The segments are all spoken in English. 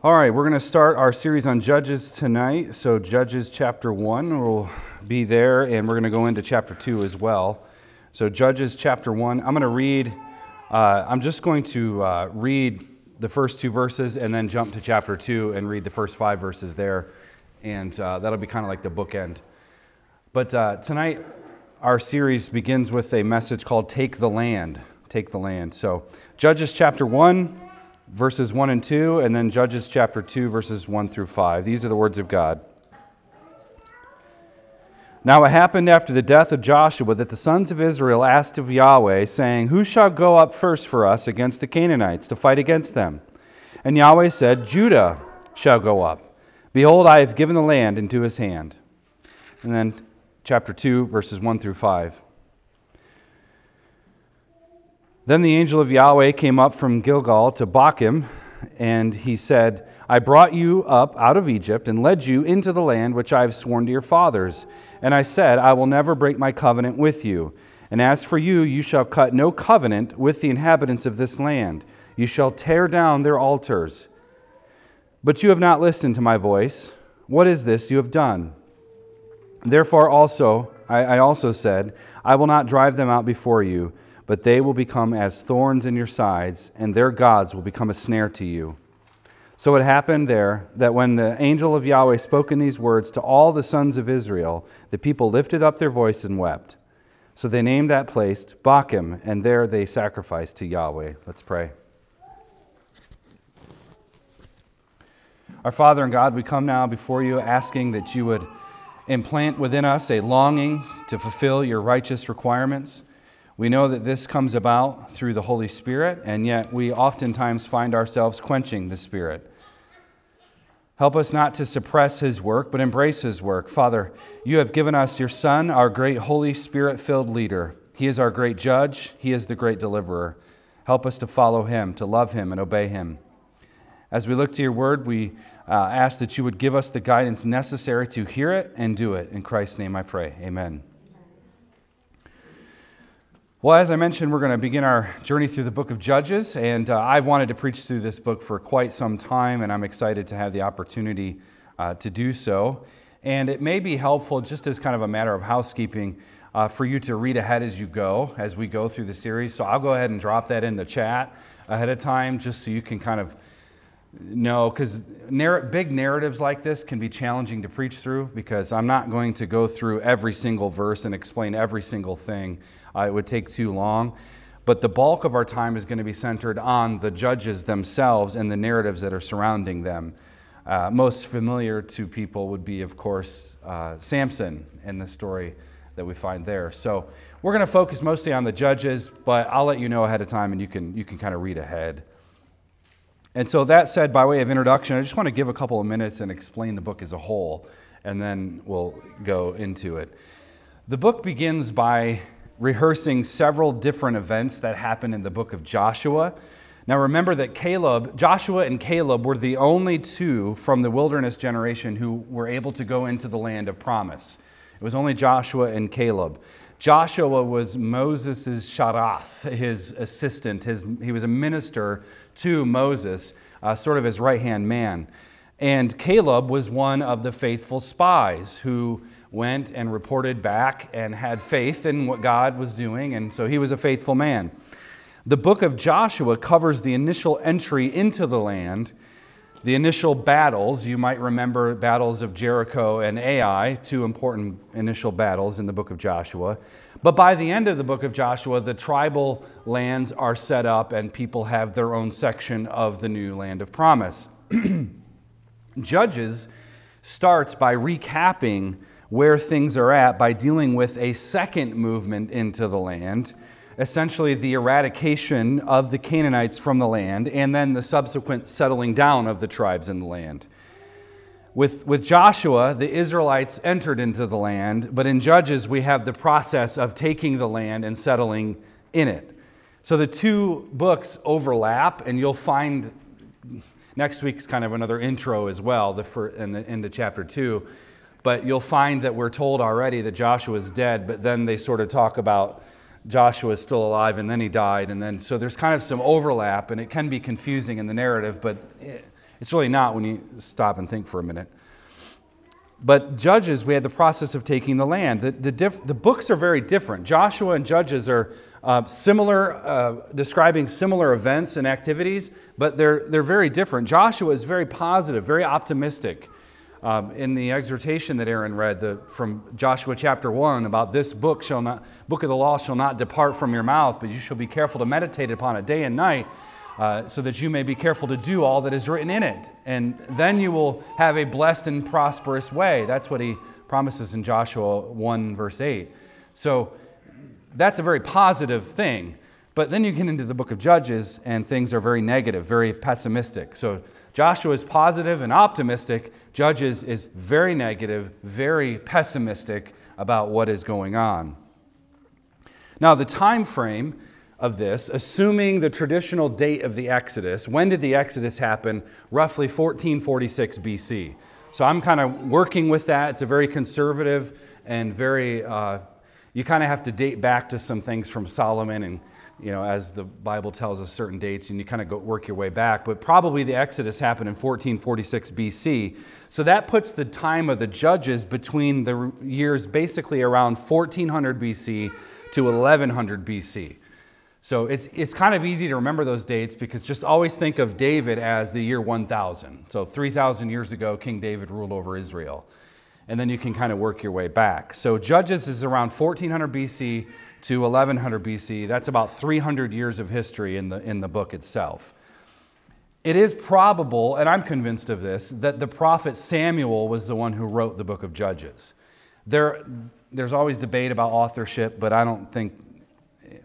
All right, we're going to start our series on Judges tonight. So, Judges chapter 1 will be there, and we're going to go into chapter 2 as well. So, Judges chapter 1, I'm going to read, uh, I'm just going to uh, read the first two verses and then jump to chapter 2 and read the first five verses there. And uh, that'll be kind of like the bookend. But uh, tonight, our series begins with a message called Take the Land. Take the Land. So, Judges chapter 1 verses 1 and 2, and then Judges chapter 2, verses 1 through 5. These are the words of God. Now it happened after the death of Joshua that the sons of Israel asked of Yahweh, saying, Who shall go up first for us against the Canaanites to fight against them? And Yahweh said, Judah shall go up. Behold, I have given the land into his hand. And then chapter 2, verses 1 through 5. Then the angel of Yahweh came up from Gilgal to Bochim, and he said, I brought you up out of Egypt and led you into the land which I have sworn to your fathers. And I said, I will never break my covenant with you. And as for you, you shall cut no covenant with the inhabitants of this land. You shall tear down their altars. But you have not listened to my voice. What is this you have done? Therefore, also, I, I also said, I will not drive them out before you but they will become as thorns in your sides, and their gods will become a snare to you. So it happened there that when the angel of Yahweh spoke in these words to all the sons of Israel, the people lifted up their voice and wept. So they named that place Bochim, and there they sacrificed to Yahweh. Let's pray. Our Father and God, we come now before you asking that you would implant within us a longing to fulfill your righteous requirements. We know that this comes about through the Holy Spirit, and yet we oftentimes find ourselves quenching the Spirit. Help us not to suppress His work, but embrace His work. Father, you have given us your Son, our great Holy Spirit filled leader. He is our great judge, He is the great deliverer. Help us to follow Him, to love Him, and obey Him. As we look to your word, we uh, ask that you would give us the guidance necessary to hear it and do it. In Christ's name I pray. Amen. Well, as I mentioned, we're going to begin our journey through the book of Judges, and uh, I've wanted to preach through this book for quite some time, and I'm excited to have the opportunity uh, to do so. And it may be helpful, just as kind of a matter of housekeeping, uh, for you to read ahead as you go, as we go through the series. So I'll go ahead and drop that in the chat ahead of time, just so you can kind of know, because narr- big narratives like this can be challenging to preach through, because I'm not going to go through every single verse and explain every single thing. Uh, it would take too long. But the bulk of our time is going to be centered on the judges themselves and the narratives that are surrounding them. Uh, most familiar to people would be, of course, uh, Samson and the story that we find there. So we're going to focus mostly on the judges, but I'll let you know ahead of time and you can, you can kind of read ahead. And so, that said, by way of introduction, I just want to give a couple of minutes and explain the book as a whole, and then we'll go into it. The book begins by rehearsing several different events that happened in the book of Joshua. Now remember that Caleb, Joshua and Caleb were the only two from the wilderness generation who were able to go into the land of promise. It was only Joshua and Caleb. Joshua was Moses' sharath, his assistant. His, he was a minister to Moses, uh, sort of his right hand man. And Caleb was one of the faithful spies who went and reported back and had faith in what God was doing, and so he was a faithful man. The book of Joshua covers the initial entry into the land, the initial battles. You might remember battles of Jericho and Ai, two important initial battles in the book of Joshua. But by the end of the book of Joshua, the tribal lands are set up and people have their own section of the new land of promise. Judges starts by recapping where things are at by dealing with a second movement into the land, essentially the eradication of the Canaanites from the land, and then the subsequent settling down of the tribes in the land. With, with Joshua, the Israelites entered into the land, but in Judges, we have the process of taking the land and settling in it. So the two books overlap, and you'll find next week's kind of another intro as well, the, in the, end of chapter two but you'll find that we're told already that Joshua is dead, but then they sort of talk about Joshua is still alive and then he died. And then, so there's kind of some overlap, and it can be confusing in the narrative, but It's really not when you stop and think for a minute. But Judges, we had the process of taking the land. The, the, diff, the books are very different. Joshua and Judges are uh, similar, uh, describing similar events and activities, but they're, they're very different. Joshua is very positive, very optimistic. Um, in the exhortation that Aaron read the, from Joshua chapter 1 about this book shall not book of the law shall not depart from your mouth but you shall be careful to meditate upon it day and night uh, so that you may be careful to do all that is written in it. And then you will have a blessed and prosperous way. That's what he promises in joshua 1 verse 8 so that's a very positive thing. But then you get into the book of judges and things are very negative very pessimistic. So Joshua is positive and optimistic. Judges is very negative, very pessimistic about what is going on. Now, the time frame of this, assuming the traditional date of the Exodus, when did the Exodus happen? Roughly 1446 BC. So I'm kind of working with that. It's a very conservative and very, uh, you kind of have to date back to some things from Solomon and you know, as the Bible tells us certain dates, and you kind of go work your way back. But probably the Exodus happened in 1446 BC. So that puts the time of the judges between the years basically around 1400 BC to 1100 BC. So it's, it's kind of easy to remember those dates because just always think of David as the year 1000. So 3,000 years ago, King David ruled over Israel. And then you can kind of work your way back. So Judges is around 1400 BC to 1100 BC. That's about 300 years of history in the, in the book itself. It is probable, and I'm convinced of this, that the prophet Samuel was the one who wrote the book of Judges. There, there's always debate about authorship, but I don't think,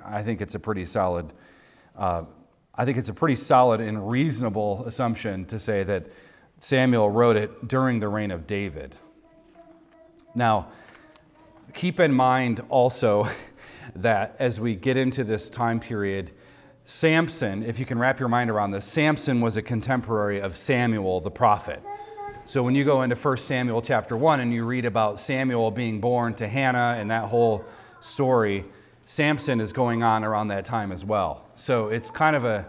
I think it's a pretty solid, uh, I think it's a pretty solid and reasonable assumption to say that Samuel wrote it during the reign of David. Now, keep in mind also that as we get into this time period, Samson, if you can wrap your mind around this, Samson was a contemporary of Samuel the prophet. So when you go into 1 Samuel chapter 1 and you read about Samuel being born to Hannah and that whole story, Samson is going on around that time as well. So it's kind of a,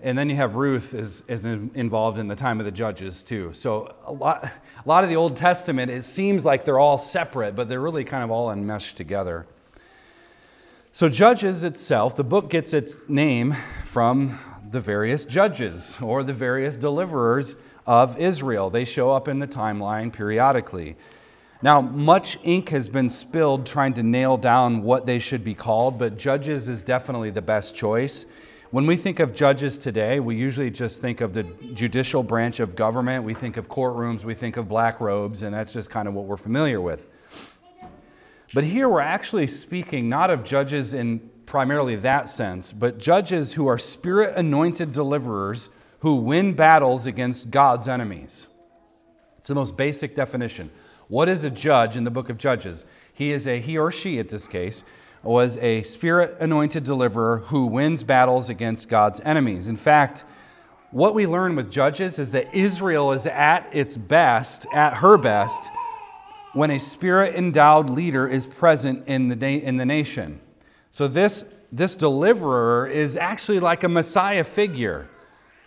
and then you have Ruth is, is involved in the time of the judges too. So a lot, a lot of the Old Testament, it seems like they're all separate, but they're really kind of all enmeshed together. So, Judges itself, the book gets its name from the various judges or the various deliverers of Israel. They show up in the timeline periodically. Now, much ink has been spilled trying to nail down what they should be called, but Judges is definitely the best choice. When we think of judges today, we usually just think of the judicial branch of government. We think of courtrooms, we think of black robes, and that's just kind of what we're familiar with. But here we're actually speaking not of judges in primarily that sense, but judges who are spirit anointed deliverers who win battles against God's enemies. It's the most basic definition. What is a judge in the book of Judges? He is a, he or she at this case, was a spirit anointed deliverer who wins battles against God's enemies. In fact, what we learn with Judges is that Israel is at its best, at her best, when a spirit endowed leader is present in the, na- in the nation. So, this, this deliverer is actually like a Messiah figure,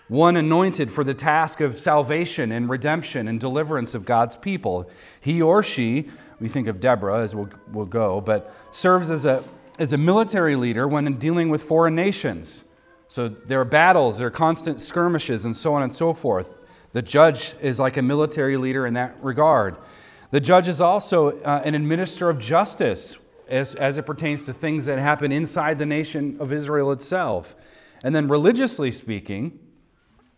one anointed for the task of salvation and redemption and deliverance of God's people. He or she, we think of Deborah as we'll, we'll go, but serves as a, as a military leader when dealing with foreign nations. So, there are battles, there are constant skirmishes, and so on and so forth. The judge is like a military leader in that regard. The judge is also uh, an administrator of justice as, as it pertains to things that happen inside the nation of Israel itself. And then, religiously speaking,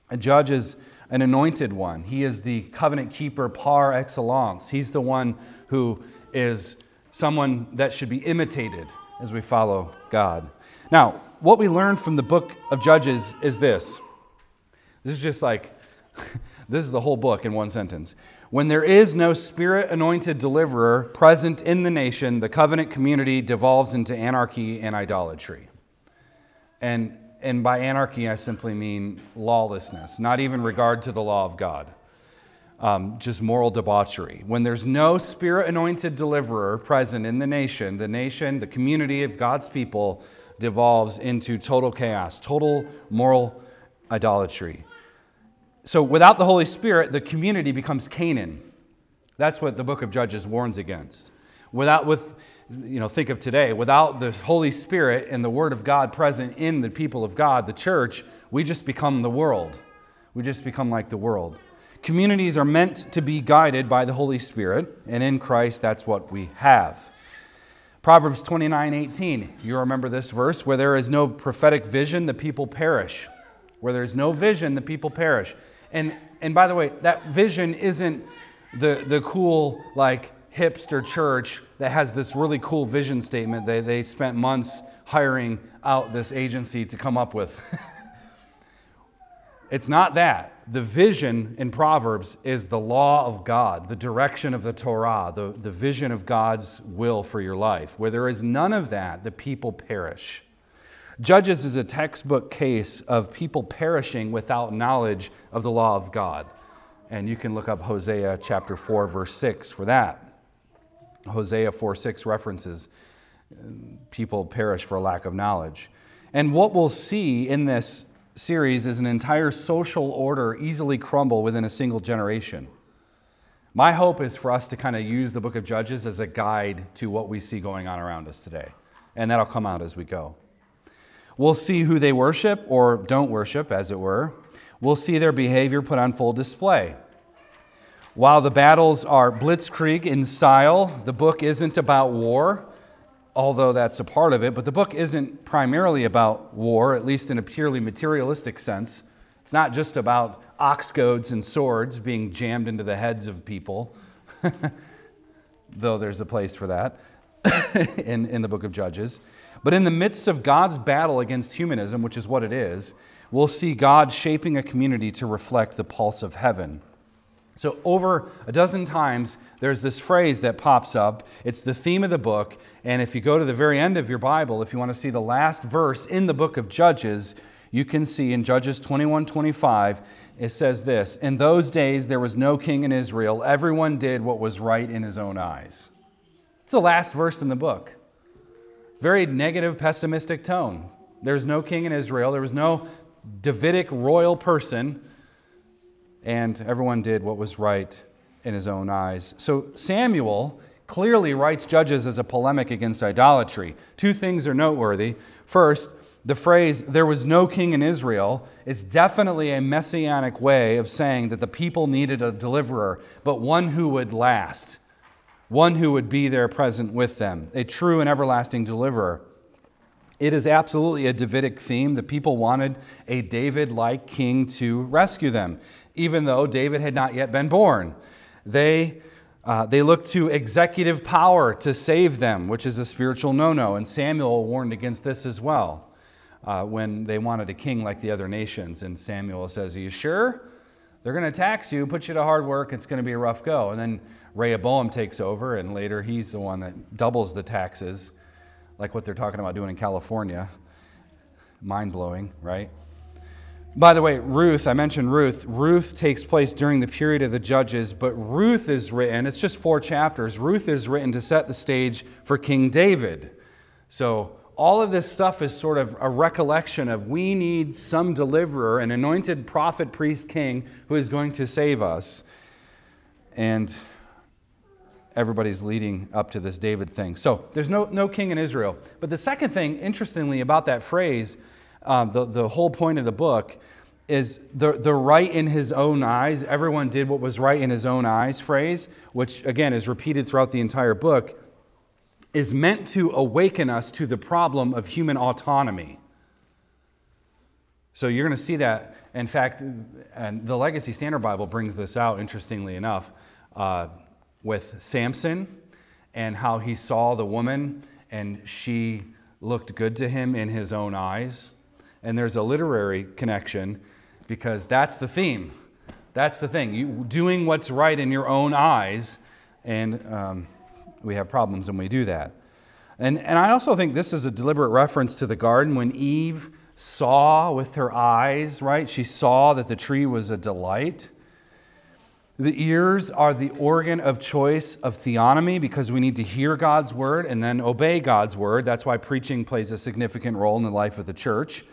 a judge is an anointed one. He is the covenant keeper par excellence. He's the one who is someone that should be imitated as we follow God. Now, what we learn from the book of Judges is this. This is just like, this is the whole book in one sentence. When there is no spirit anointed deliverer present in the nation, the covenant community devolves into anarchy and idolatry. And, and by anarchy, I simply mean lawlessness, not even regard to the law of God, um, just moral debauchery. When there's no spirit anointed deliverer present in the nation, the nation, the community of God's people devolves into total chaos, total moral idolatry. So without the Holy Spirit, the community becomes Canaan. That's what the book of Judges warns against. Without, with, you know, think of today, without the Holy Spirit and the Word of God present in the people of God, the church, we just become the world. We just become like the world. Communities are meant to be guided by the Holy Spirit, and in Christ, that's what we have. Proverbs 29 18, you remember this verse, where there is no prophetic vision, the people perish. Where there's no vision, the people perish. And, and by the way, that vision isn't the, the cool, like, hipster church that has this really cool vision statement they, they spent months hiring out this agency to come up with. it's not that. The vision in Proverbs is the law of God, the direction of the Torah, the, the vision of God's will for your life. Where there is none of that, the people perish. Judges is a textbook case of people perishing without knowledge of the law of God. And you can look up Hosea chapter 4, verse 6 for that. Hosea 4 6 references uh, people perish for lack of knowledge. And what we'll see in this series is an entire social order easily crumble within a single generation. My hope is for us to kind of use the book of Judges as a guide to what we see going on around us today. And that'll come out as we go. We'll see who they worship or don't worship, as it were. We'll see their behavior put on full display. While the battles are blitzkrieg in style, the book isn't about war, although that's a part of it, but the book isn't primarily about war, at least in a purely materialistic sense. It's not just about ox goads and swords being jammed into the heads of people, though there's a place for that in, in the book of Judges. But in the midst of God's battle against humanism, which is what it is, we'll see God shaping a community to reflect the pulse of heaven. So, over a dozen times, there's this phrase that pops up. It's the theme of the book. And if you go to the very end of your Bible, if you want to see the last verse in the book of Judges, you can see in Judges 21 25, it says this In those days, there was no king in Israel. Everyone did what was right in his own eyes. It's the last verse in the book. Very negative, pessimistic tone. There's no king in Israel. There was no Davidic royal person and everyone did what was right in his own eyes. So Samuel clearly writes Judges as a polemic against idolatry. Two things are noteworthy. First, the phrase, there was no king in Israel, is definitely a messianic way of saying that the people needed a deliverer, but one who would last, one who would be there present with them, a true and everlasting deliverer. It is absolutely a Davidic theme. The people wanted a David like king to rescue them even though David had not yet been born. They, uh, they looked to executive power to save them, which is a spiritual no no. And Samuel warned against this as well uh, when they wanted a king like the other nations. And Samuel says, Are you sure? They're going to tax you, put you to hard work, it's going to be a rough go. And then Rehoboam takes over, and later he's the one that doubles the taxes, like what they're talking about doing in California. Mind blowing, right? By the way, Ruth, I mentioned Ruth. Ruth takes place during the period of the judges, but Ruth is written, it's just four chapters. Ruth is written to set the stage for King David. So all of this stuff is sort of a recollection of we need some deliverer, an anointed prophet, priest, king who is going to save us. And everybody's leading up to this David thing. So there's no, no king in Israel. But the second thing, interestingly, about that phrase, um, the, the whole point of the book is the, the right in his own eyes, everyone did what was right in his own eyes phrase, which again is repeated throughout the entire book, is meant to awaken us to the problem of human autonomy. So you're going to see that. In fact, and the Legacy Standard Bible brings this out, interestingly enough, uh, with Samson and how he saw the woman and she looked good to him in his own eyes and there's a literary connection because that's the theme. That's the thing. You doing what's right in your own eyes, and um, we have problems when we do that. And, and I also think this is a deliberate reference to the garden when Eve saw with her eyes, right? She saw that the tree was a delight. The ears are the organ of choice of theonomy because we need to hear God's word and then obey God's word. That's why preaching plays a significant role in the life of the church.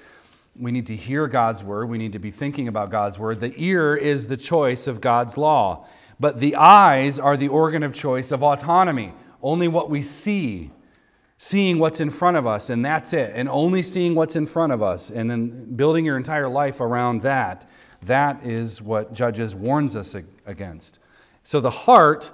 we need to hear God's word. We need to be thinking about God's word. The ear is the choice of God's law, but the eyes are the organ of choice of autonomy. Only what we see, seeing what's in front of us, and that's it. And only seeing what's in front of us, and then building your entire life around that. That is what Judges warns us against. So the heart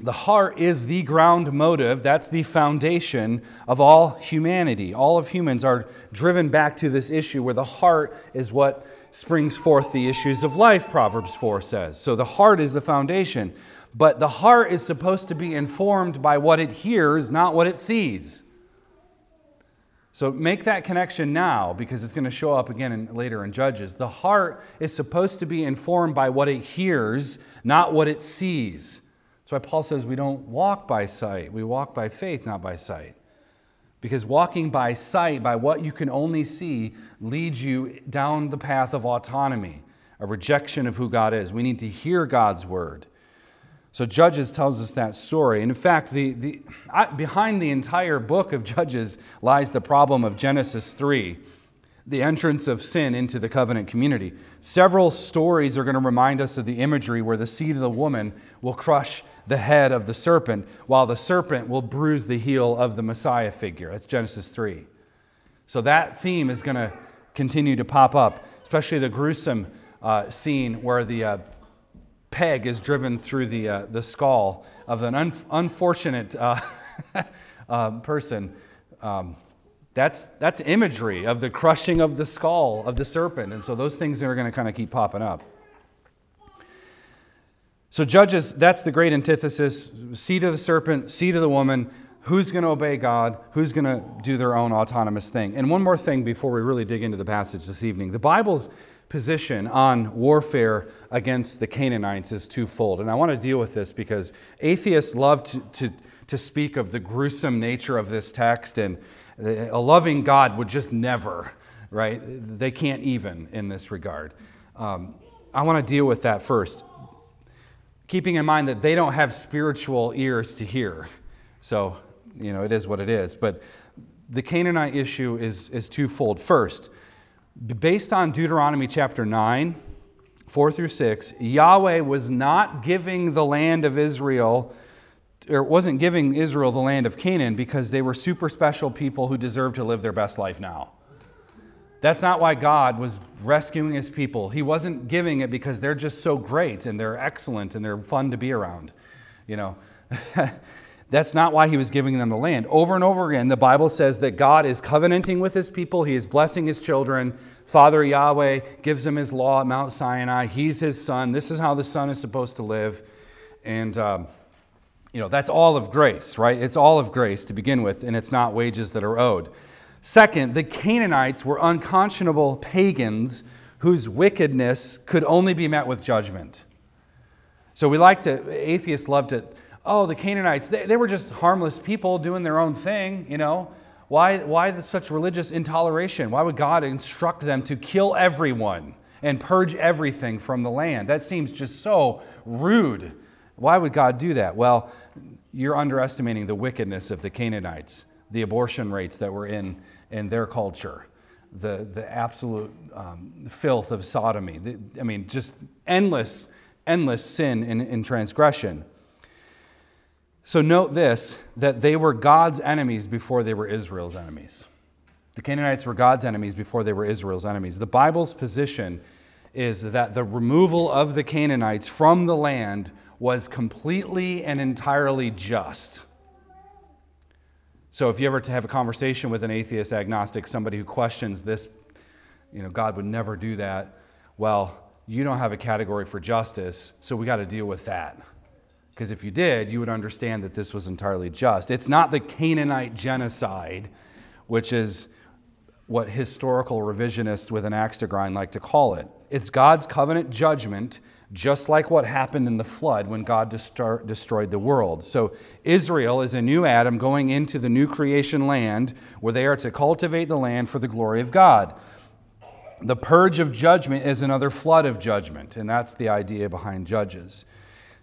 the heart is the ground motive. That's the foundation of all humanity. All of humans are driven back to this issue where the heart is what springs forth the issues of life, Proverbs 4 says. So the heart is the foundation. But the heart is supposed to be informed by what it hears, not what it sees. So make that connection now because it's going to show up again in, later in Judges. The heart is supposed to be informed by what it hears, not what it sees. That's why Paul says we don't walk by sight, we walk by faith, not by sight. Because walking by sight, by what you can only see, leads you down the path of autonomy, a rejection of who God is. We need to hear God's word. So Judges tells us that story. And in fact, the, the, behind the entire book of Judges lies the problem of Genesis 3 the entrance of sin into the covenant community. Several stories are going to remind us of the imagery where the seed of the woman will crush the head of the serpent, while the serpent will bruise the heel of the Messiah figure. That's Genesis 3. So that theme is going to continue to pop up, especially the gruesome uh, scene where the uh, peg is driven through the, uh, the skull of an un- unfortunate uh, uh, person. Um, that's, that's imagery of the crushing of the skull of the serpent. And so those things are going to kind of keep popping up. So, Judges, that's the great antithesis seed of the serpent, seed of the woman. Who's going to obey God? Who's going to do their own autonomous thing? And one more thing before we really dig into the passage this evening. The Bible's position on warfare against the Canaanites is twofold. And I want to deal with this because atheists love to, to, to speak of the gruesome nature of this text, and a loving God would just never, right? They can't even in this regard. Um, I want to deal with that first keeping in mind that they don't have spiritual ears to hear. So, you know, it is what it is. But the Canaanite issue is, is twofold. First, based on Deuteronomy chapter 9, 4 through 6, Yahweh was not giving the land of Israel, or wasn't giving Israel the land of Canaan because they were super special people who deserved to live their best life now. That's not why God was rescuing his people. He wasn't giving it because they're just so great and they're excellent and they're fun to be around. You know, that's not why he was giving them the land. Over and over again, the Bible says that God is covenanting with his people, he is blessing his children. Father Yahweh gives him his law at Mount Sinai. He's his son. This is how the son is supposed to live. And, um, you know, that's all of grace, right? It's all of grace to begin with, and it's not wages that are owed. Second, the Canaanites were unconscionable pagans whose wickedness could only be met with judgment. So we like to, atheists love to, oh, the Canaanites, they, they were just harmless people doing their own thing, you know. Why, why such religious intoleration? Why would God instruct them to kill everyone and purge everything from the land? That seems just so rude. Why would God do that? Well, you're underestimating the wickedness of the Canaanites, the abortion rates that were in in their culture, the, the absolute um, filth of sodomy. The, I mean, just endless, endless sin and, and transgression. So note this that they were God's enemies before they were Israel's enemies. The Canaanites were God's enemies before they were Israel's enemies. The Bible's position is that the removal of the Canaanites from the land was completely and entirely just. So if you ever have a conversation with an atheist, agnostic, somebody who questions this, you know, God would never do that. Well, you don't have a category for justice, so we got to deal with that. Because if you did, you would understand that this was entirely just. It's not the Canaanite genocide, which is what historical revisionists with an axe to grind like to call it. It's God's covenant judgment just like what happened in the flood when God destroy, destroyed the world. So, Israel is a new Adam going into the new creation land where they are to cultivate the land for the glory of God. The purge of judgment is another flood of judgment, and that's the idea behind Judges.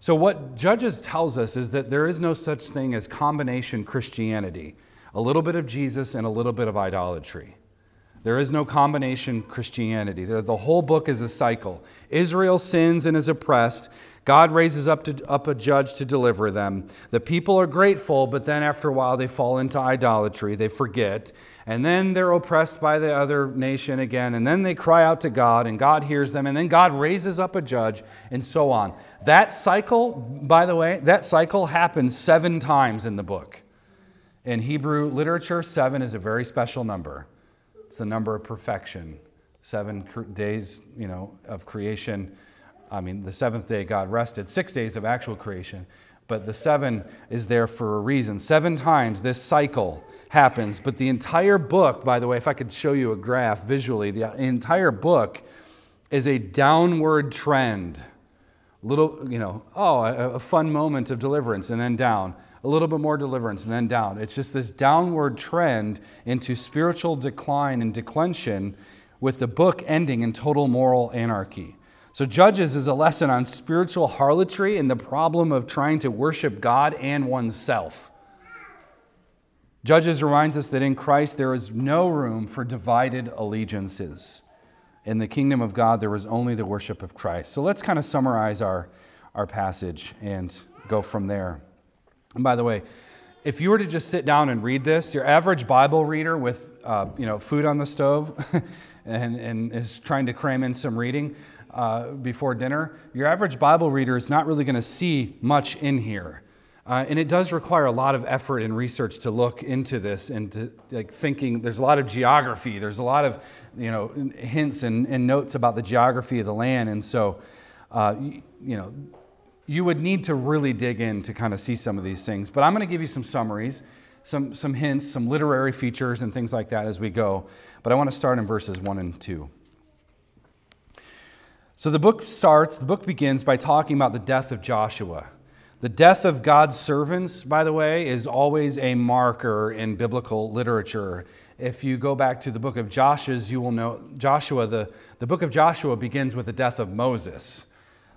So, what Judges tells us is that there is no such thing as combination Christianity a little bit of Jesus and a little bit of idolatry. There is no combination Christianity. The whole book is a cycle. Israel sins and is oppressed. God raises up, to, up a judge to deliver them. The people are grateful, but then after a while they fall into idolatry. They forget. And then they're oppressed by the other nation again. And then they cry out to God, and God hears them. And then God raises up a judge, and so on. That cycle, by the way, that cycle happens seven times in the book. In Hebrew literature, seven is a very special number. It's the number of perfection. Seven days, you know, of creation. I mean, the seventh day God rested. Six days of actual creation, but the seven is there for a reason. Seven times this cycle happens, but the entire book, by the way, if I could show you a graph visually, the entire book is a downward trend. Little, you know, oh, a, a fun moment of deliverance, and then down a little bit more deliverance, and then down. It's just this downward trend into spiritual decline and declension, with the book ending in total moral anarchy. So, Judges is a lesson on spiritual harlotry and the problem of trying to worship God and oneself. Judges reminds us that in Christ there is no room for divided allegiances. In the kingdom of God, there is only the worship of Christ. So let's kind of summarize our, our passage and go from there. And by the way, if you were to just sit down and read this, your average Bible reader with uh, you know, food on the stove and, and is trying to cram in some reading uh, before dinner, your average Bible reader is not really going to see much in here. Uh, and it does require a lot of effort and research to look into this and to like thinking there's a lot of geography there's a lot of you know hints and, and notes about the geography of the land and so uh, you, you know you would need to really dig in to kind of see some of these things. But I'm going to give you some summaries, some, some hints, some literary features, and things like that as we go. But I want to start in verses 1 and 2. So the book starts, the book begins by talking about the death of Joshua. The death of God's servants, by the way, is always a marker in biblical literature. If you go back to the book of Joshua, you will know Joshua, the, the book of Joshua begins with the death of Moses.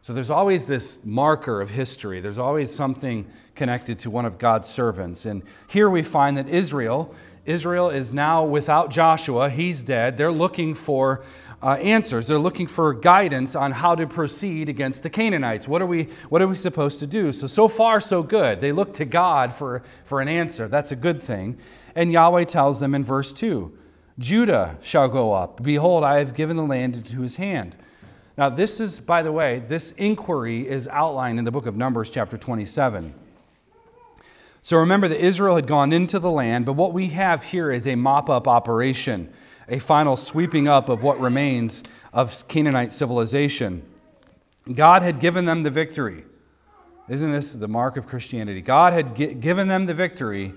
So there's always this marker of history. There's always something connected to one of God's servants. And here we find that Israel, Israel is now without Joshua. He's dead. They're looking for uh, answers. They're looking for guidance on how to proceed against the Canaanites. What are we, what are we supposed to do? So, so far, so good. They look to God for, for an answer. That's a good thing. And Yahweh tells them in verse 2 Judah shall go up. Behold, I have given the land into his hand. Now, this is, by the way, this inquiry is outlined in the book of Numbers, chapter 27. So remember that Israel had gone into the land, but what we have here is a mop up operation, a final sweeping up of what remains of Canaanite civilization. God had given them the victory. Isn't this the mark of Christianity? God had given them the victory.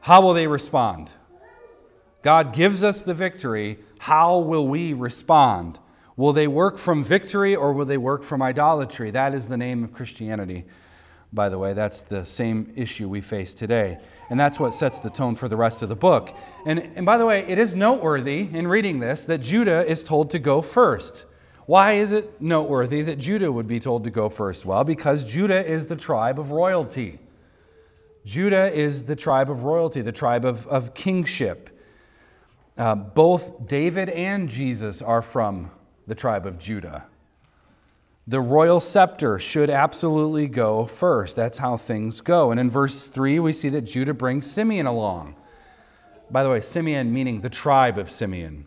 How will they respond? God gives us the victory. How will we respond? Will they work from victory or will they work from idolatry? That is the name of Christianity, by the way. That's the same issue we face today. And that's what sets the tone for the rest of the book. And, and by the way, it is noteworthy in reading this that Judah is told to go first. Why is it noteworthy that Judah would be told to go first? Well, because Judah is the tribe of royalty. Judah is the tribe of royalty, the tribe of, of kingship. Uh, both David and Jesus are from the tribe of Judah. The royal scepter should absolutely go first. That's how things go. And in verse 3, we see that Judah brings Simeon along. By the way, Simeon meaning the tribe of Simeon.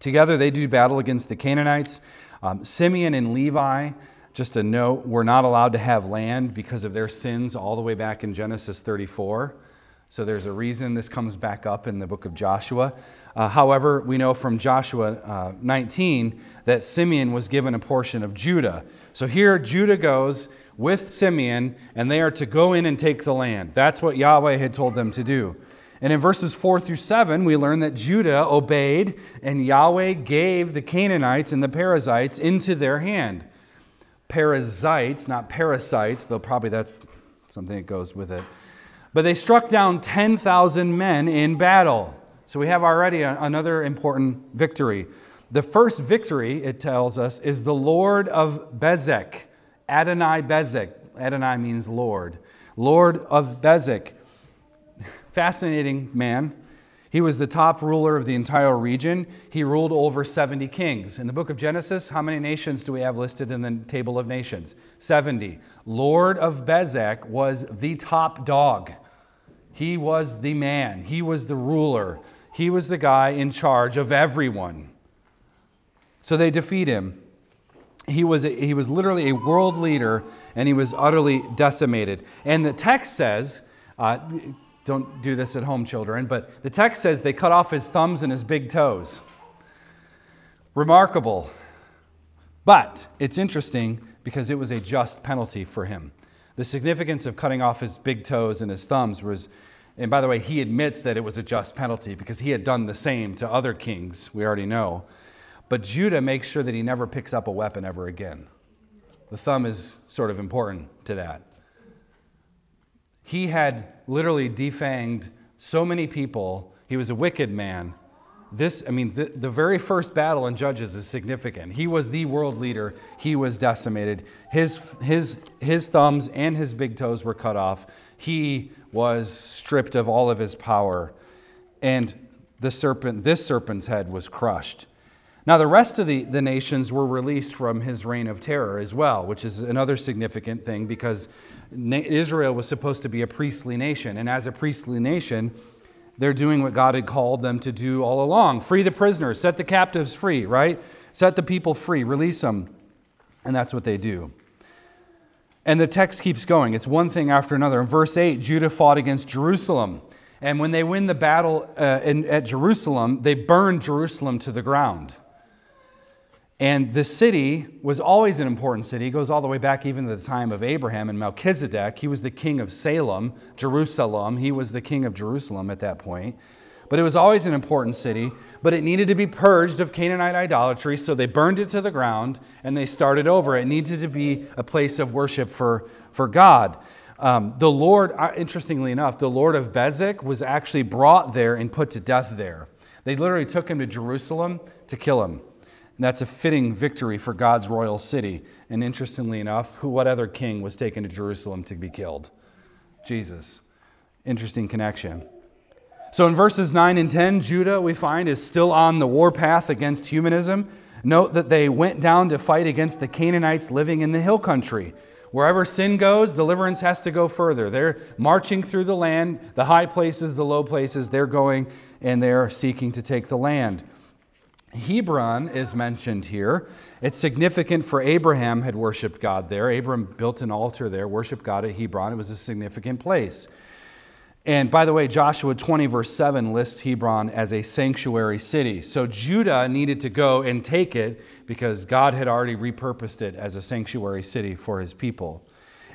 Together, they do battle against the Canaanites. Um, Simeon and Levi, just a note, were not allowed to have land because of their sins all the way back in Genesis 34. So there's a reason this comes back up in the book of Joshua. Uh, however, we know from Joshua uh, 19 that Simeon was given a portion of Judah. So here Judah goes with Simeon, and they are to go in and take the land. That's what Yahweh had told them to do. And in verses 4 through 7, we learn that Judah obeyed, and Yahweh gave the Canaanites and the Perizzites into their hand. Perizzites, not parasites, though probably that's something that goes with it. But they struck down 10,000 men in battle. So we have already a, another important victory. The first victory, it tells us, is the Lord of Bezek, Adonai Bezek. Adonai means Lord. Lord of Bezek. Fascinating man. He was the top ruler of the entire region. He ruled over 70 kings. In the book of Genesis, how many nations do we have listed in the table of nations? 70. Lord of Bezek was the top dog. He was the man, he was the ruler, he was the guy in charge of everyone. So they defeat him. He was, a, he was literally a world leader and he was utterly decimated. And the text says, uh, don't do this at home, children, but the text says they cut off his thumbs and his big toes. Remarkable. But it's interesting because it was a just penalty for him. The significance of cutting off his big toes and his thumbs was, and by the way, he admits that it was a just penalty because he had done the same to other kings, we already know. But Judah makes sure that he never picks up a weapon ever again. The thumb is sort of important to that. He had literally defanged so many people. He was a wicked man. This, I mean, the, the very first battle in Judges is significant. He was the world leader. He was decimated. His, his, his thumbs and his big toes were cut off. He was stripped of all of his power. And the serpent, this serpent's head was crushed. Now, the rest of the, the nations were released from his reign of terror as well, which is another significant thing because Israel was supposed to be a priestly nation. And as a priestly nation, they're doing what God had called them to do all along free the prisoners, set the captives free, right? Set the people free, release them. And that's what they do. And the text keeps going. It's one thing after another. In verse 8, Judah fought against Jerusalem. And when they win the battle uh, in, at Jerusalem, they burn Jerusalem to the ground. And the city was always an important city. It goes all the way back even to the time of Abraham and Melchizedek. He was the king of Salem, Jerusalem. He was the king of Jerusalem at that point. But it was always an important city, but it needed to be purged of Canaanite idolatry, so they burned it to the ground and they started over. It needed to be a place of worship for, for God. Um, the Lord, uh, interestingly enough, the Lord of Bezek was actually brought there and put to death there. They literally took him to Jerusalem to kill him. And that's a fitting victory for God's royal city. And interestingly enough, who, what other king was taken to Jerusalem to be killed? Jesus. Interesting connection. So in verses 9 and 10, Judah, we find, is still on the warpath against humanism. Note that they went down to fight against the Canaanites living in the hill country. Wherever sin goes, deliverance has to go further. They're marching through the land, the high places, the low places, they're going and they're seeking to take the land. Hebron is mentioned here. It's significant for Abraham had worshiped God there. Abraham built an altar there, worshiped God at Hebron. It was a significant place. And by the way, Joshua 20, verse 7 lists Hebron as a sanctuary city. So Judah needed to go and take it because God had already repurposed it as a sanctuary city for his people.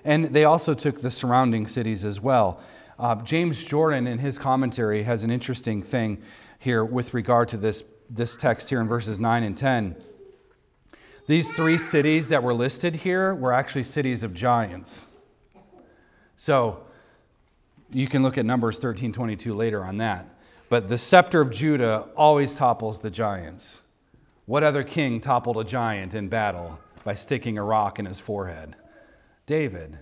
And they also took the surrounding cities as well. Uh, James Jordan, in his commentary, has an interesting thing here with regard to this this text here in verses 9 and 10. These three cities that were listed here were actually cities of giants. So you can look at Numbers 13 22 later on that. But the scepter of Judah always topples the giants. What other king toppled a giant in battle by sticking a rock in his forehead? David.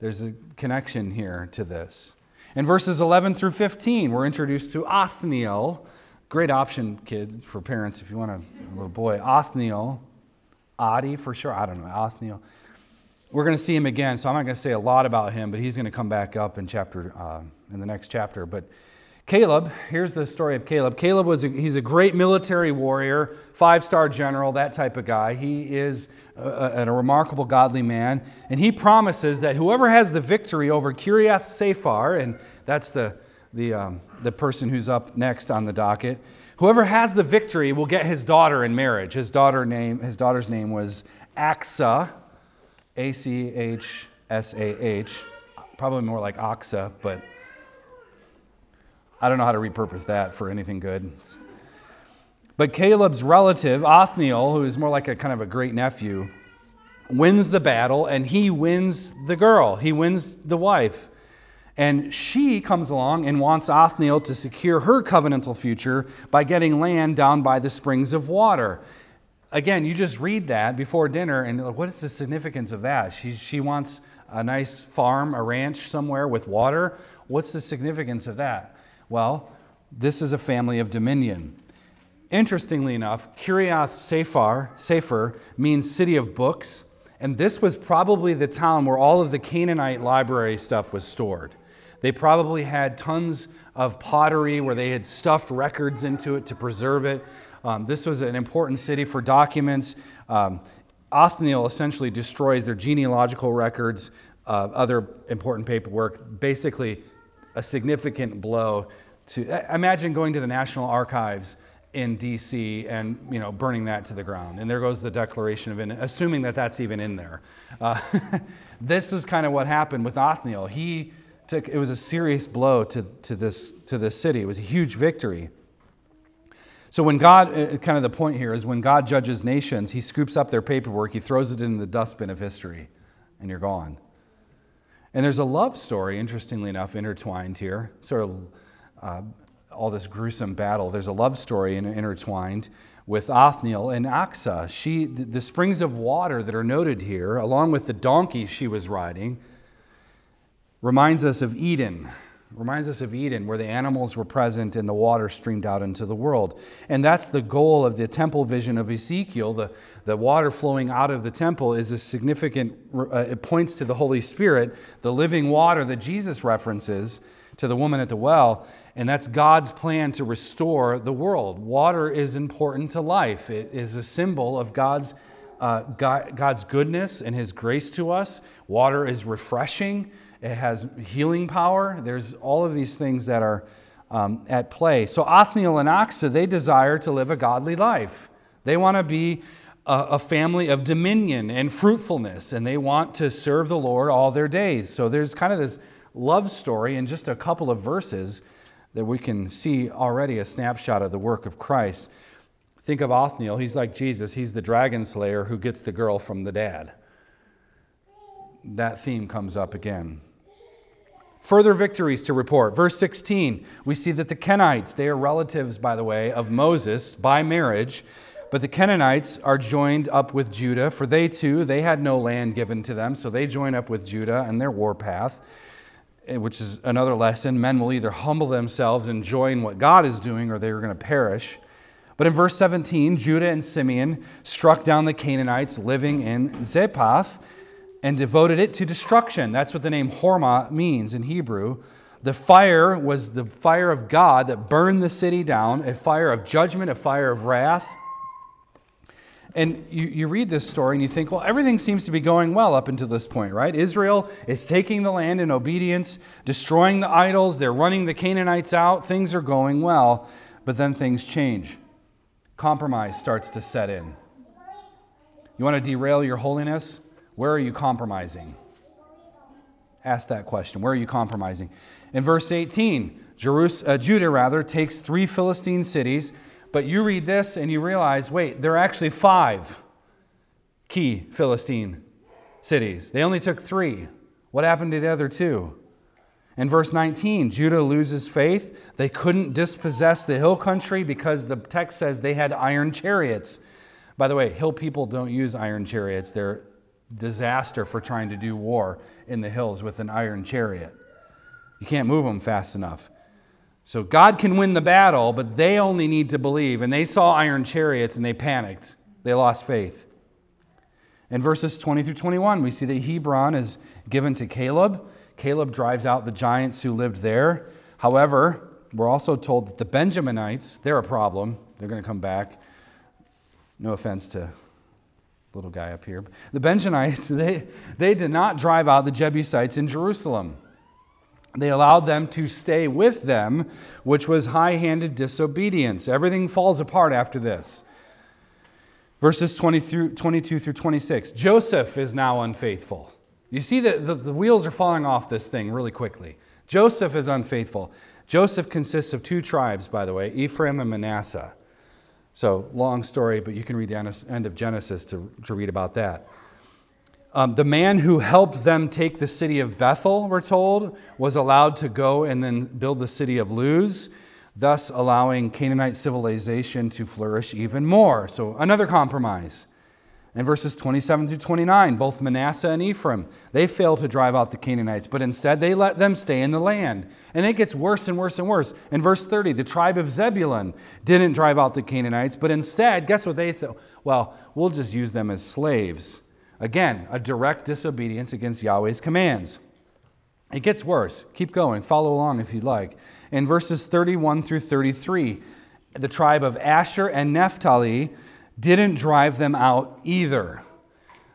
There's a connection here to this. In verses 11 through 15, we're introduced to Othniel, Great option, kids, for parents if you want a, a little boy. Othniel, Adi for sure. I don't know. Othniel. We're going to see him again, so I'm not going to say a lot about him, but he's going to come back up in chapter uh, in the next chapter. But Caleb, here's the story of Caleb. Caleb was a, he's a great military warrior, five-star general, that type of guy. He is a, a, remarkable godly man, and he promises that whoever has the victory over Kiriath Sepher, and that's the the, um, the person who's up next on the docket. Whoever has the victory will get his daughter in marriage. His, daughter name, his daughter's name was Achsah, A C H S A H. Probably more like Oxa, but I don't know how to repurpose that for anything good. But Caleb's relative, Othniel, who is more like a kind of a great nephew, wins the battle and he wins the girl. He wins the wife. And she comes along and wants Othniel to secure her covenantal future by getting land down by the springs of water. Again, you just read that before dinner, and what is the significance of that? She, she wants a nice farm, a ranch somewhere with water. What's the significance of that? Well, This is a family of dominion. Interestingly enough, Kiriath Sepher, Sefer means city of books, and this was probably the town where all of the Canaanite library stuff was stored. They probably had tons of pottery where they had stuffed records into it to preserve it. Um, this was an important city for documents. Um, Othniel essentially destroys their genealogical records, uh, other important paperwork, basically a significant blow to imagine going to the National Archives in DC and you know burning that to the ground. And there goes the declaration of in assuming that that's even in there. Uh, this is kind of what happened with othniel. He took it was a serious blow to, to this to this city. It was a huge victory so when god uh, kind of the point here is when god judges nations he scoops up their paperwork he throws it in the dustbin of history and you're gone and there's a love story interestingly enough intertwined here sort of uh, all this gruesome battle. There's a love story in, intertwined with Othniel and Achsah. She, the springs of water that are noted here, along with the donkey she was riding, reminds us of Eden. Reminds us of Eden, where the animals were present and the water streamed out into the world. And that's the goal of the temple vision of Ezekiel. The, the water flowing out of the temple is a significant, uh, it points to the Holy Spirit, the living water that Jesus references to the woman at the well. And that's God's plan to restore the world. Water is important to life, it is a symbol of God's, uh, God, God's goodness and His grace to us. Water is refreshing, it has healing power. There's all of these things that are um, at play. So, Othniel and Achsah, they desire to live a godly life. They want to be a, a family of dominion and fruitfulness, and they want to serve the Lord all their days. So, there's kind of this love story in just a couple of verses that we can see already a snapshot of the work of Christ. Think of Othniel. He's like Jesus. He's the dragon slayer who gets the girl from the dad. That theme comes up again. Further victories to report. Verse 16, we see that the Kenites, they are relatives, by the way, of Moses by marriage, but the Canaanites are joined up with Judah, for they too, they had no land given to them, so they join up with Judah and their warpath. Eh, which is another lesson. Men will either humble themselves and join what God is doing or they're going to perish. But in verse 17, Judah and Simeon struck down the Canaanites living in Zephath and devoted it to destruction. That's what the name Hormah means in Hebrew. The fire was the fire of God that burned the city down, a fire of judgment, a fire of wrath. And you, you read this story and you think, well, everything seems to be going well up until this point, right? Israel is taking the land in obedience, destroying the idols, they're running the Canaanites out, things are going well, but then things change. Compromise starts to set in. You want to derail your holiness? Where are you compromising? Ask that question. Where are you compromising? In verse 18, Jerus- uh, Judah rather takes three Philistine cities but you read this and you realize wait, there are actually five key Philistine cities. They only took three. What happened to the other two? In verse 19, Judah loses faith. They couldn't dispossess the hill country because the text says they had iron chariots. By the way, hill people don't use iron chariots. They're disaster for trying to do war in the hills with an iron chariot. You can't move them fast enough. So God can win the battle, but they only need to believe. And they saw iron chariots and they panicked. They lost faith. In verses 20 through 21, we see that Hebron is given to Caleb. Caleb drives out the giants who lived there. However, we're also told that the Benjaminites, they're a problem. They're going to come back. No offense to little guy up here. The Benjaminites, they, they did not drive out the Jebusites in Jerusalem. They allowed them to stay with them, which was high handed disobedience. Everything falls apart after this. Verses 20 through, 22 through 26. Joseph is now unfaithful. You see that the, the wheels are falling off this thing really quickly. Joseph is unfaithful. Joseph consists of two tribes, by the way Ephraim and Manasseh. So, long story, but you can read the end of Genesis to, to read about that. Um, the man who helped them take the city of Bethel, we're told, was allowed to go and then build the city of Luz, thus allowing Canaanite civilization to flourish even more. So, another compromise. In verses 27 through 29, both Manasseh and Ephraim, they fail to drive out the Canaanites, but instead they let them stay in the land. And it gets worse and worse and worse. In verse 30, the tribe of Zebulun didn't drive out the Canaanites, but instead, guess what they said? Well, we'll just use them as slaves. Again, a direct disobedience against Yahweh's commands. It gets worse. Keep going. Follow along if you'd like. In verses 31 through 33, the tribe of Asher and Naphtali didn't drive them out either.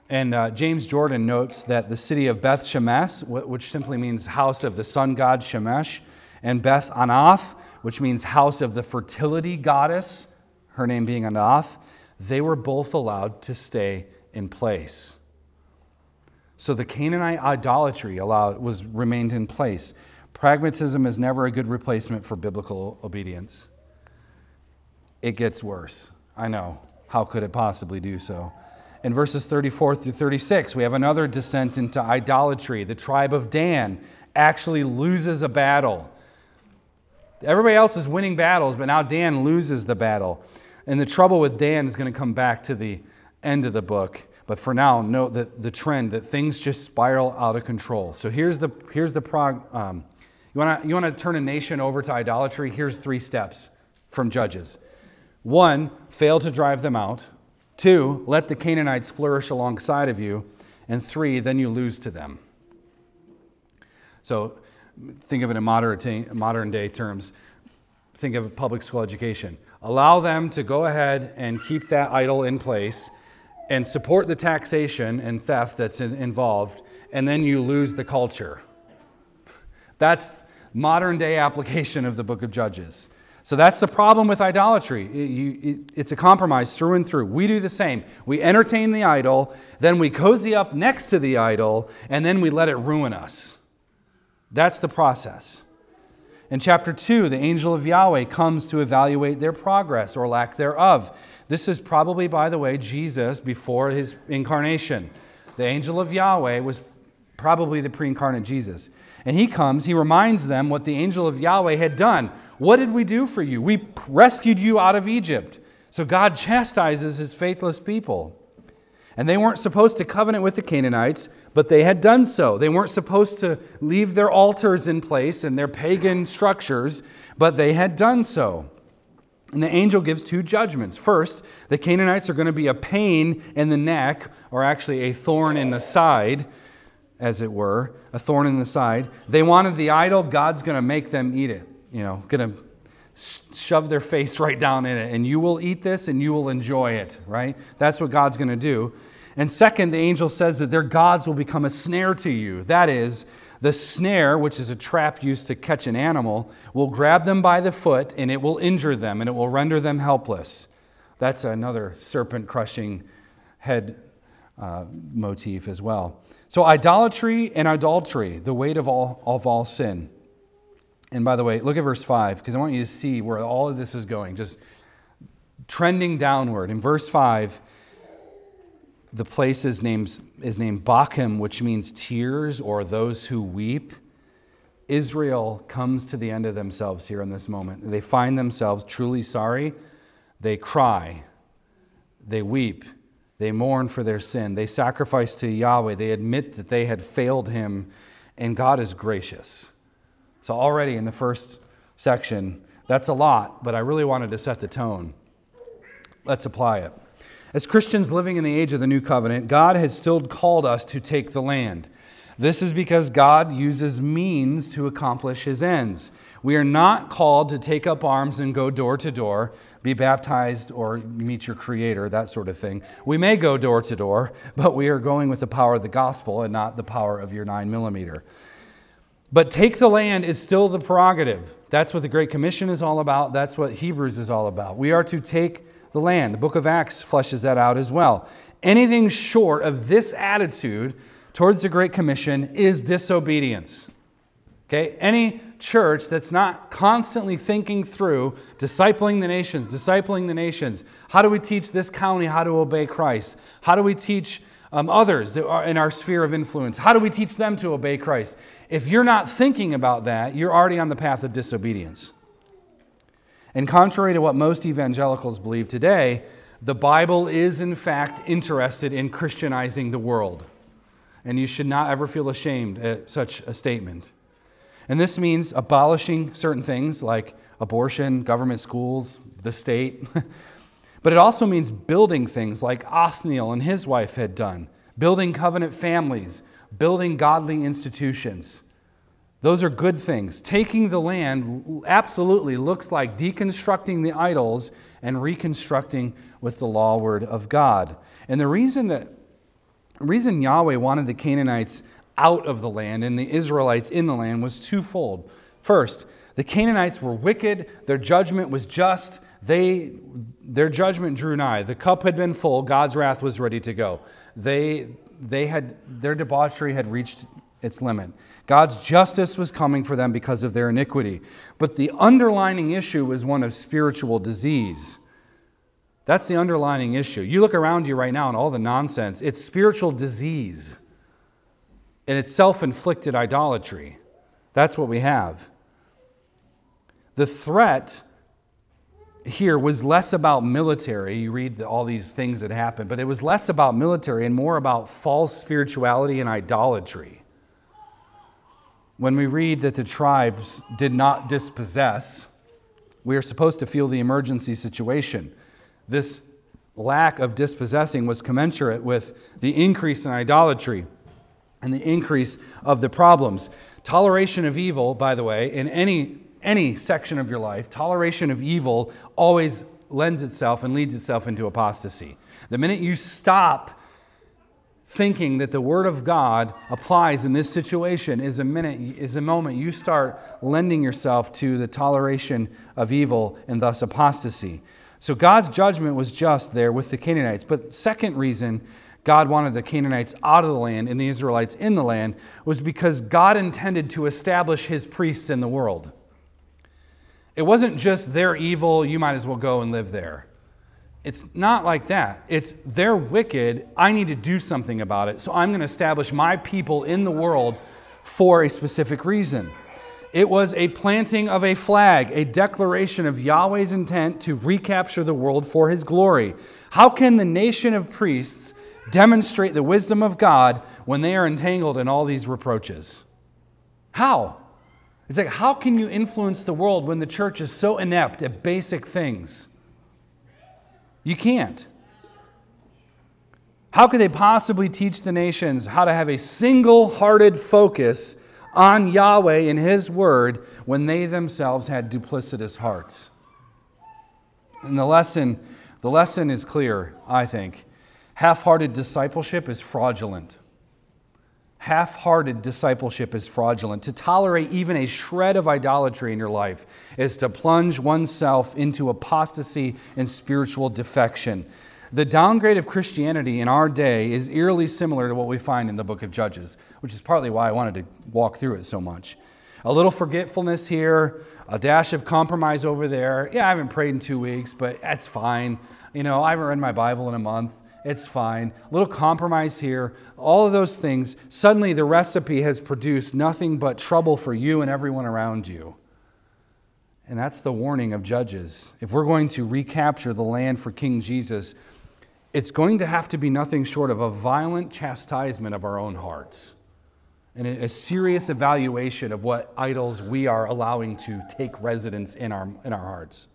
And uh, James Jordan notes that the city of Beth Shemesh, which simply means house of the sun god Shemesh, and Beth Anath, which means house of the fertility goddess, her name being Anath, they were both allowed to stay in place. So the Canaanite idolatry allowed, was remained in place. Pragmatism is never a good replacement for biblical obedience. It gets worse. I know. How could it possibly do so? In verses 34 through 36, we have another descent into idolatry. The tribe of Dan actually loses a battle. Everybody else is winning battles, but now Dan loses the battle. And the trouble with Dan is going to come back to the end of the book. But for now, note that the trend that things just spiral out of control. So here's the here's the prog. Um, you want to you want to turn a nation over to idolatry? Here's three steps from Judges. One, fail to drive them out. Two, let the Canaanites flourish alongside of you. And three, then you lose to them. So think of it in modern, day terms. Think of public school education. Allow them to go ahead and keep that idol in place and support the taxation and theft that's involved, and then you lose the culture. That's modern day application of the book of Judges. So that's the problem with idolatry. it's a compromise through and through. We do the same. We entertain the idol, then we cozy up next to the idol, and then we let it ruin us. That's the process. In chapter 2, the angel of Yahweh comes to evaluate their progress or lack thereof. This is probably, by the way, Jesus before his incarnation. The angel of Yahweh was probably the pre incarnate Jesus. And he comes, he reminds them what the angel of Yahweh had done. What did we do for you? We rescued you out of Egypt. So God chastises his faithless people. And they weren't supposed to covenant with the Canaanites, but they had done so. They weren't supposed to leave their altars in place and their pagan structures, but they had done so. And the angel gives two judgments. First, the Canaanites are going to be a pain in the neck, or actually a thorn in the side, as it were, a thorn in the side. They wanted the idol, God's going to make them eat it you know, going to shove their face right down in it, and you will eat this and you will enjoy it, right? That's what God's going to do. And second, the angel says that their gods will become a snare to you. That is, the snare, which is a trap used to catch an animal, will grab them by the foot and it will injure them and it will render them helpless. That's another serpent crushing head uh, motif as well. So, idolatry and adultery, the weight of all, of all sin. And by the way, look at verse 5, because I want you to see where all of this is going, just trending downward. In verse 5, the place is named, is named Bochim, which means tears or those who weep. Israel comes to the end of themselves here in this moment. They find themselves truly sorry. They cry. They weep. They mourn for their sin. They sacrifice to Yahweh. They admit that they had failed him, and God is gracious. So, already in the first section, that's a lot, but I really wanted to set the tone. Let's apply it. As Christians living in the age of the new covenant, God has still called us to take the land. This is because God uses means to accomplish his ends. We are not called to take up arms and go door to door, be baptized or meet your creator, that sort of thing. We may go door to door, but we are going with the power of the gospel and not the power of your 9 millimeter. But take the land is still the prerogative. That's what the Great Commission is all about. That's what Hebrews is all about. We are to take the land. The book of Acts fleshes that out as well. Anything short of this attitude towards the Great Commission is disobedience. Okay? Any church that's not constantly thinking through discipling the nations, discipling the nations. How do we teach this county how to obey Christ? How do we teach um, others in our sphere of influence? How do we teach them to obey Christ? If you're not thinking about that, you're already on the path of disobedience. And contrary to what most evangelicals believe today, the Bible is, in fact, interested in Christianizing the world. And you should not ever feel ashamed at such a statement. And this means abolishing certain things like abortion, government schools, the state. but it also means building things like Othniel and his wife had done, building covenant families, building godly institutions. Those are good things. Taking the land absolutely looks like deconstructing the idols and reconstructing with the law word of God. And the reason that reason Yahweh wanted the Canaanites out of the land and the Israelites in the land was twofold. First, the Canaanites were wicked, their judgment was just, they, their judgment drew nigh. The cup had been full, God's wrath was ready to go. They, they had, their debauchery had reached its limit. God's justice was coming for them because of their iniquity. But the underlining issue was one of spiritual disease. That's the underlining issue. You look around you right now and all the nonsense, it's spiritual disease. And it's self inflicted idolatry. That's what we have. The threat here was less about military. You read all these things that happened, but it was less about military and more about false spirituality and idolatry. When we read that the tribes did not dispossess, we are supposed to feel the emergency situation. This lack of dispossessing was commensurate with the increase in idolatry and the increase of the problems. Toleration of evil, by the way, in any any section of your life, toleration of evil always lends itself and leads itself into apostasy. The minute you stop thinking that the word of God applies in this situation is a minute is a moment you start lending yourself to the toleration of evil and thus apostasy. So God's judgment was just there with the Canaanites. But second reason God wanted the Canaanites out of the land and the Israelites in the land was because God intended to establish his priests in the world. It wasn't just they're evil, you might as well go and live there. It's not like that. It's they're wicked, I need to do something about it. So I'm going to establish my people in the world for a specific reason. It was a planting of a flag, a declaration of Yahweh's intent to recapture the world for his glory. How can the nation of priests demonstrate the wisdom of God when they are entangled in all these reproaches? How? It's like, how can you influence the world when the church is so inept at basic things? You can't. How could they possibly teach the nations how to have a single hearted focus on Yahweh and His Word when they themselves had duplicitous hearts? And the lesson, the lesson is clear, I think. Half hearted discipleship is fraudulent half hearted discipleship is fraudulent. To tolerate even a shred of idolatry in your life is to plunge oneself into apostasy and spiritual defection. The downgrade of Christianity in our day is eerily similar to what we find in the book of Judges, which is partly why I wanted to walk through it so much. A little forgetfulness here, a dash of compromise over there. Yeah, I haven't prayed in two weeks, but that's fine. You know, I haven't read my Bible in a month it's fine. A little compromise here, all of those things. Suddenly, the recipe has produced nothing but trouble for you and everyone around you. And that's the warning of Judges. If we're going to recapture the land for King Jesus, it's going to have to be nothing short of a violent chastisement of our own hearts and a serious evaluation of what idols we are allowing to take residence in our, in our hearts.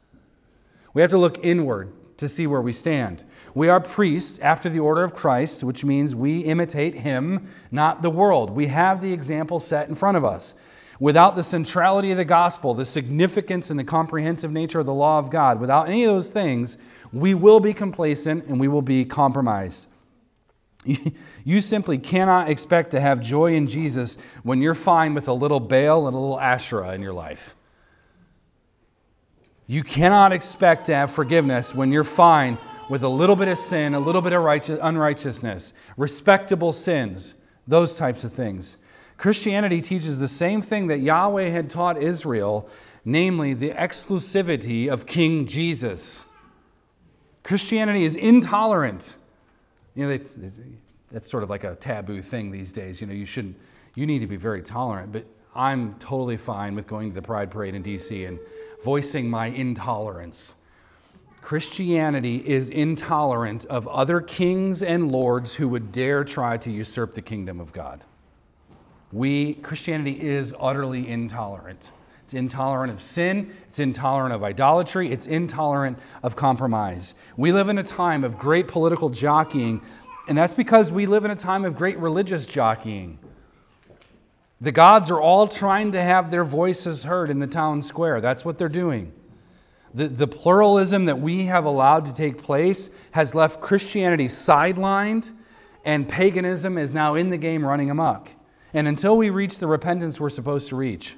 We have to look inward to see where we stand. We are priests after the order of Christ, which means we imitate him, not the world. We have the example set in front of us. Without the centrality of the gospel, the significance and the comprehensive nature of the law of God, without any of those things, we will be complacent and we will be compromised. You simply cannot expect to have joy in Jesus when you're fine with a little Baal and a little Asherah in your life. You cannot expect to have forgiveness when you're fine with a little bit of sin, a little bit of righteous, unrighteousness, respectable sins, those types of things. Christianity teaches the same thing that Yahweh had taught Israel, namely the exclusivity of King Jesus. Christianity is intolerant. You know, that's sort of like a taboo thing these days. You know, you shouldn't, you need to be very tolerant, but I'm totally fine with going to the Pride Parade in DC and voicing my intolerance. Christianity is intolerant of other kings and lords who would dare try to usurp the kingdom of God. We, Christianity is utterly intolerant. It's intolerant of sin, it's intolerant of idolatry, it's intolerant of compromise. We live in a time of great political jockeying, and that's because we live in a time of great religious jockeying. The gods are all trying to have their voices heard in the town square. That's what they're doing. The, the pluralism that we have allowed to take place has left Christianity sidelined, and paganism is now in the game running amok. And until we reach the repentance we're supposed to reach,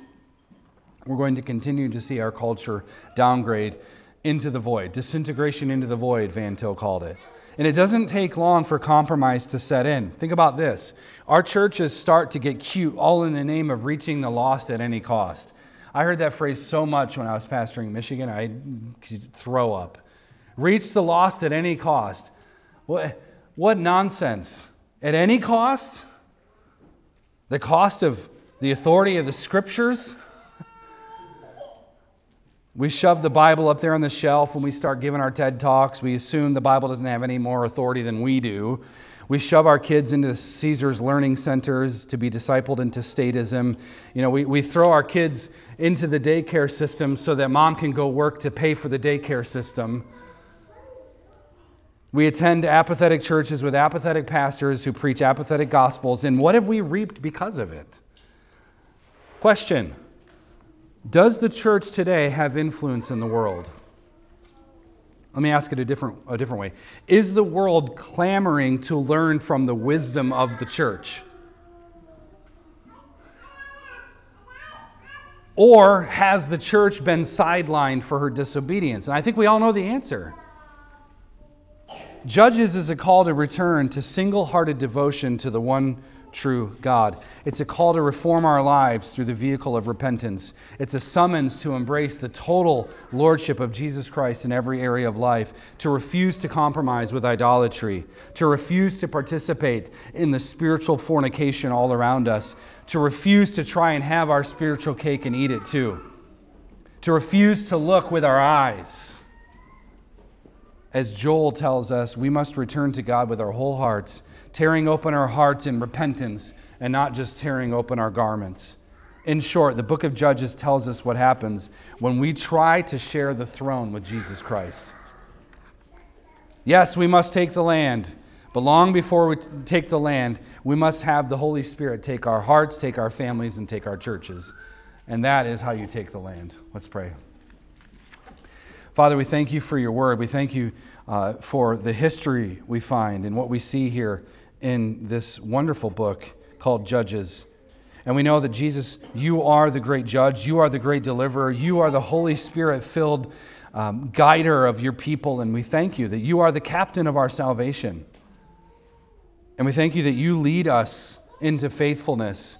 we're going to continue to see our culture downgrade into the void, disintegration into the void, Van Til called it. And it doesn't take long for compromise to set in. Think about this our churches start to get cute all in the name of reaching the lost at any cost. I heard that phrase so much when I was pastoring in Michigan, I could throw up. Reach the lost at any cost. What, what nonsense. At any cost? The cost of the authority of the scriptures? We shove the Bible up there on the shelf when we start giving our TED Talks. We assume the Bible doesn't have any more authority than we do. We shove our kids into Caesar's learning centers to be discipled into statism. You know, we, we throw our kids into the daycare system so that mom can go work to pay for the daycare system. We attend apathetic churches with apathetic pastors who preach apathetic gospels. And what have we reaped because of it? Question does the church today have influence in the world? Let me ask it a different, a different way. Is the world clamoring to learn from the wisdom of the church? Or has the church been sidelined for her disobedience? And I think we all know the answer. Judges is a call to return to single hearted devotion to the one true God. It's a call to reform our lives through the vehicle of repentance. It's a summons to embrace the total lordship of Jesus Christ in every area of life, to refuse to compromise with idolatry, to refuse to participate in the spiritual fornication all around us, to refuse to try and have our spiritual cake and eat it too, to refuse to look with our eyes. As Joel tells us, we must return to God with our whole hearts tearing open our hearts in repentance and not just tearing open our garments. In short, the book of Judges tells us what happens when we try to share the throne with Jesus Christ. Yes, we must take the land, but long before we take the land, we must have the Holy Spirit take our hearts, take our families, and take our churches. And that is how you take the land. Let's pray. Father, we thank you for your word. We thank you uh, for the history we find and what we see here in this wonderful book called Judges. And we know that Jesus, you are the great judge, you are the great deliverer, you are the Holy Spirit filled um, guider of your people. And we thank you that you are the captain of our salvation. And we thank you that you lead us into faithfulness.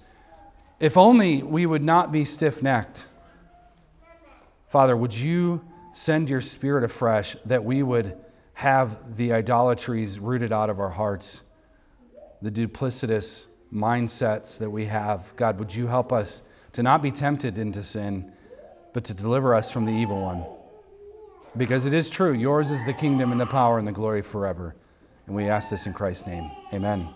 If only we would not be stiff necked. Father, would you send your spirit afresh that we would have the idolatries rooted out of our hearts? The duplicitous mindsets that we have. God, would you help us to not be tempted into sin, but to deliver us from the evil one? Because it is true, yours is the kingdom and the power and the glory forever. And we ask this in Christ's name. Amen.